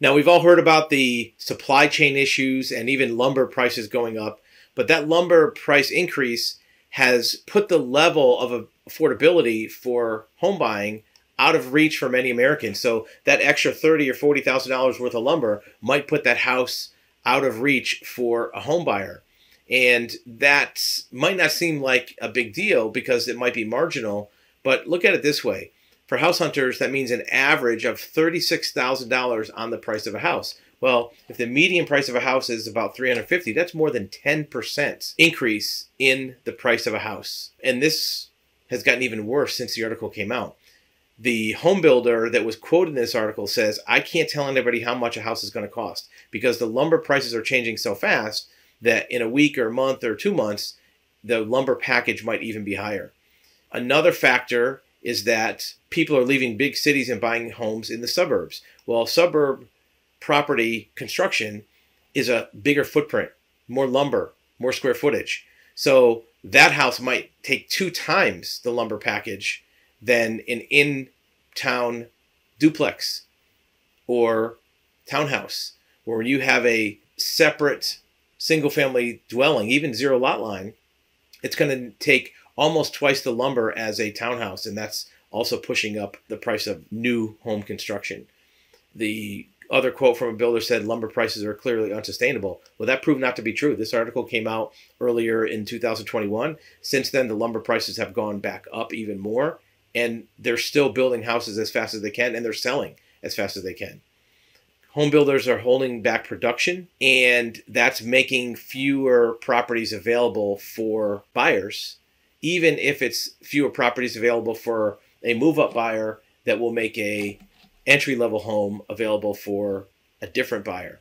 Now, we've all heard about the supply chain issues and even lumber prices going up, but that lumber price increase has put the level of affordability for home buying out of reach for many Americans. So that extra thirty or forty thousand dollars worth of lumber might put that house out of reach for a home buyer. And that might not seem like a big deal because it might be marginal, but look at it this way. For house hunters, that means an average of $36,000 on the price of a house. Well, if the median price of a house is about 350, that's more than 10% increase in the price of a house. And this has gotten even worse since the article came out. The home builder that was quoted in this article says, I can't tell anybody how much a house is going to cost because the lumber prices are changing so fast that in a week or a month or two months, the lumber package might even be higher. Another factor is that people are leaving big cities and buying homes in the suburbs. Well, suburb property construction is a bigger footprint, more lumber, more square footage. So that house might take two times the lumber package than an in town duplex or townhouse, where you have a separate single family dwelling, even zero lot line, it's going to take almost twice the lumber as a townhouse, and that's also pushing up the price of new home construction. The other quote from a builder said lumber prices are clearly unsustainable. Well, that proved not to be true. This article came out earlier in 2021. Since then, the lumber prices have gone back up even more, and they're still building houses as fast as they can, and they're selling as fast as they can home builders are holding back production and that's making fewer properties available for buyers even if it's fewer properties available for a move up buyer that will make a entry level home available for a different buyer.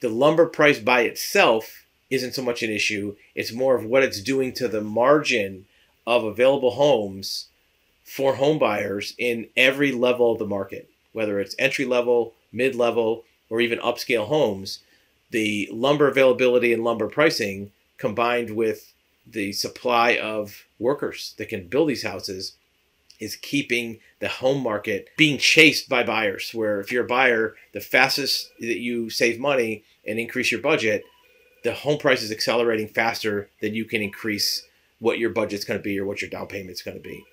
The lumber price by itself isn't so much an issue. It's more of what it's doing to the margin of available homes for home buyers in every level of the market whether it's entry level mid level, or even upscale homes, the lumber availability and lumber pricing combined with the supply of workers that can build these houses is keeping the home market being chased by buyers. Where if you're a buyer, the fastest that you save money and increase your budget, the home price is accelerating faster than you can increase what your budget's going to be or what your down payment's going to be.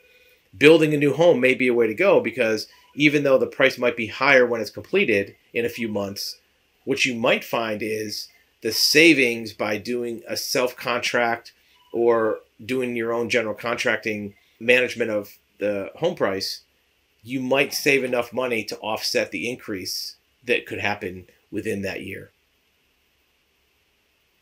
Building a new home may be a way to go because even though the price might be higher when it's completed in a few months, what you might find is the savings by doing a self contract or doing your own general contracting management of the home price, you might save enough money to offset the increase that could happen within that year.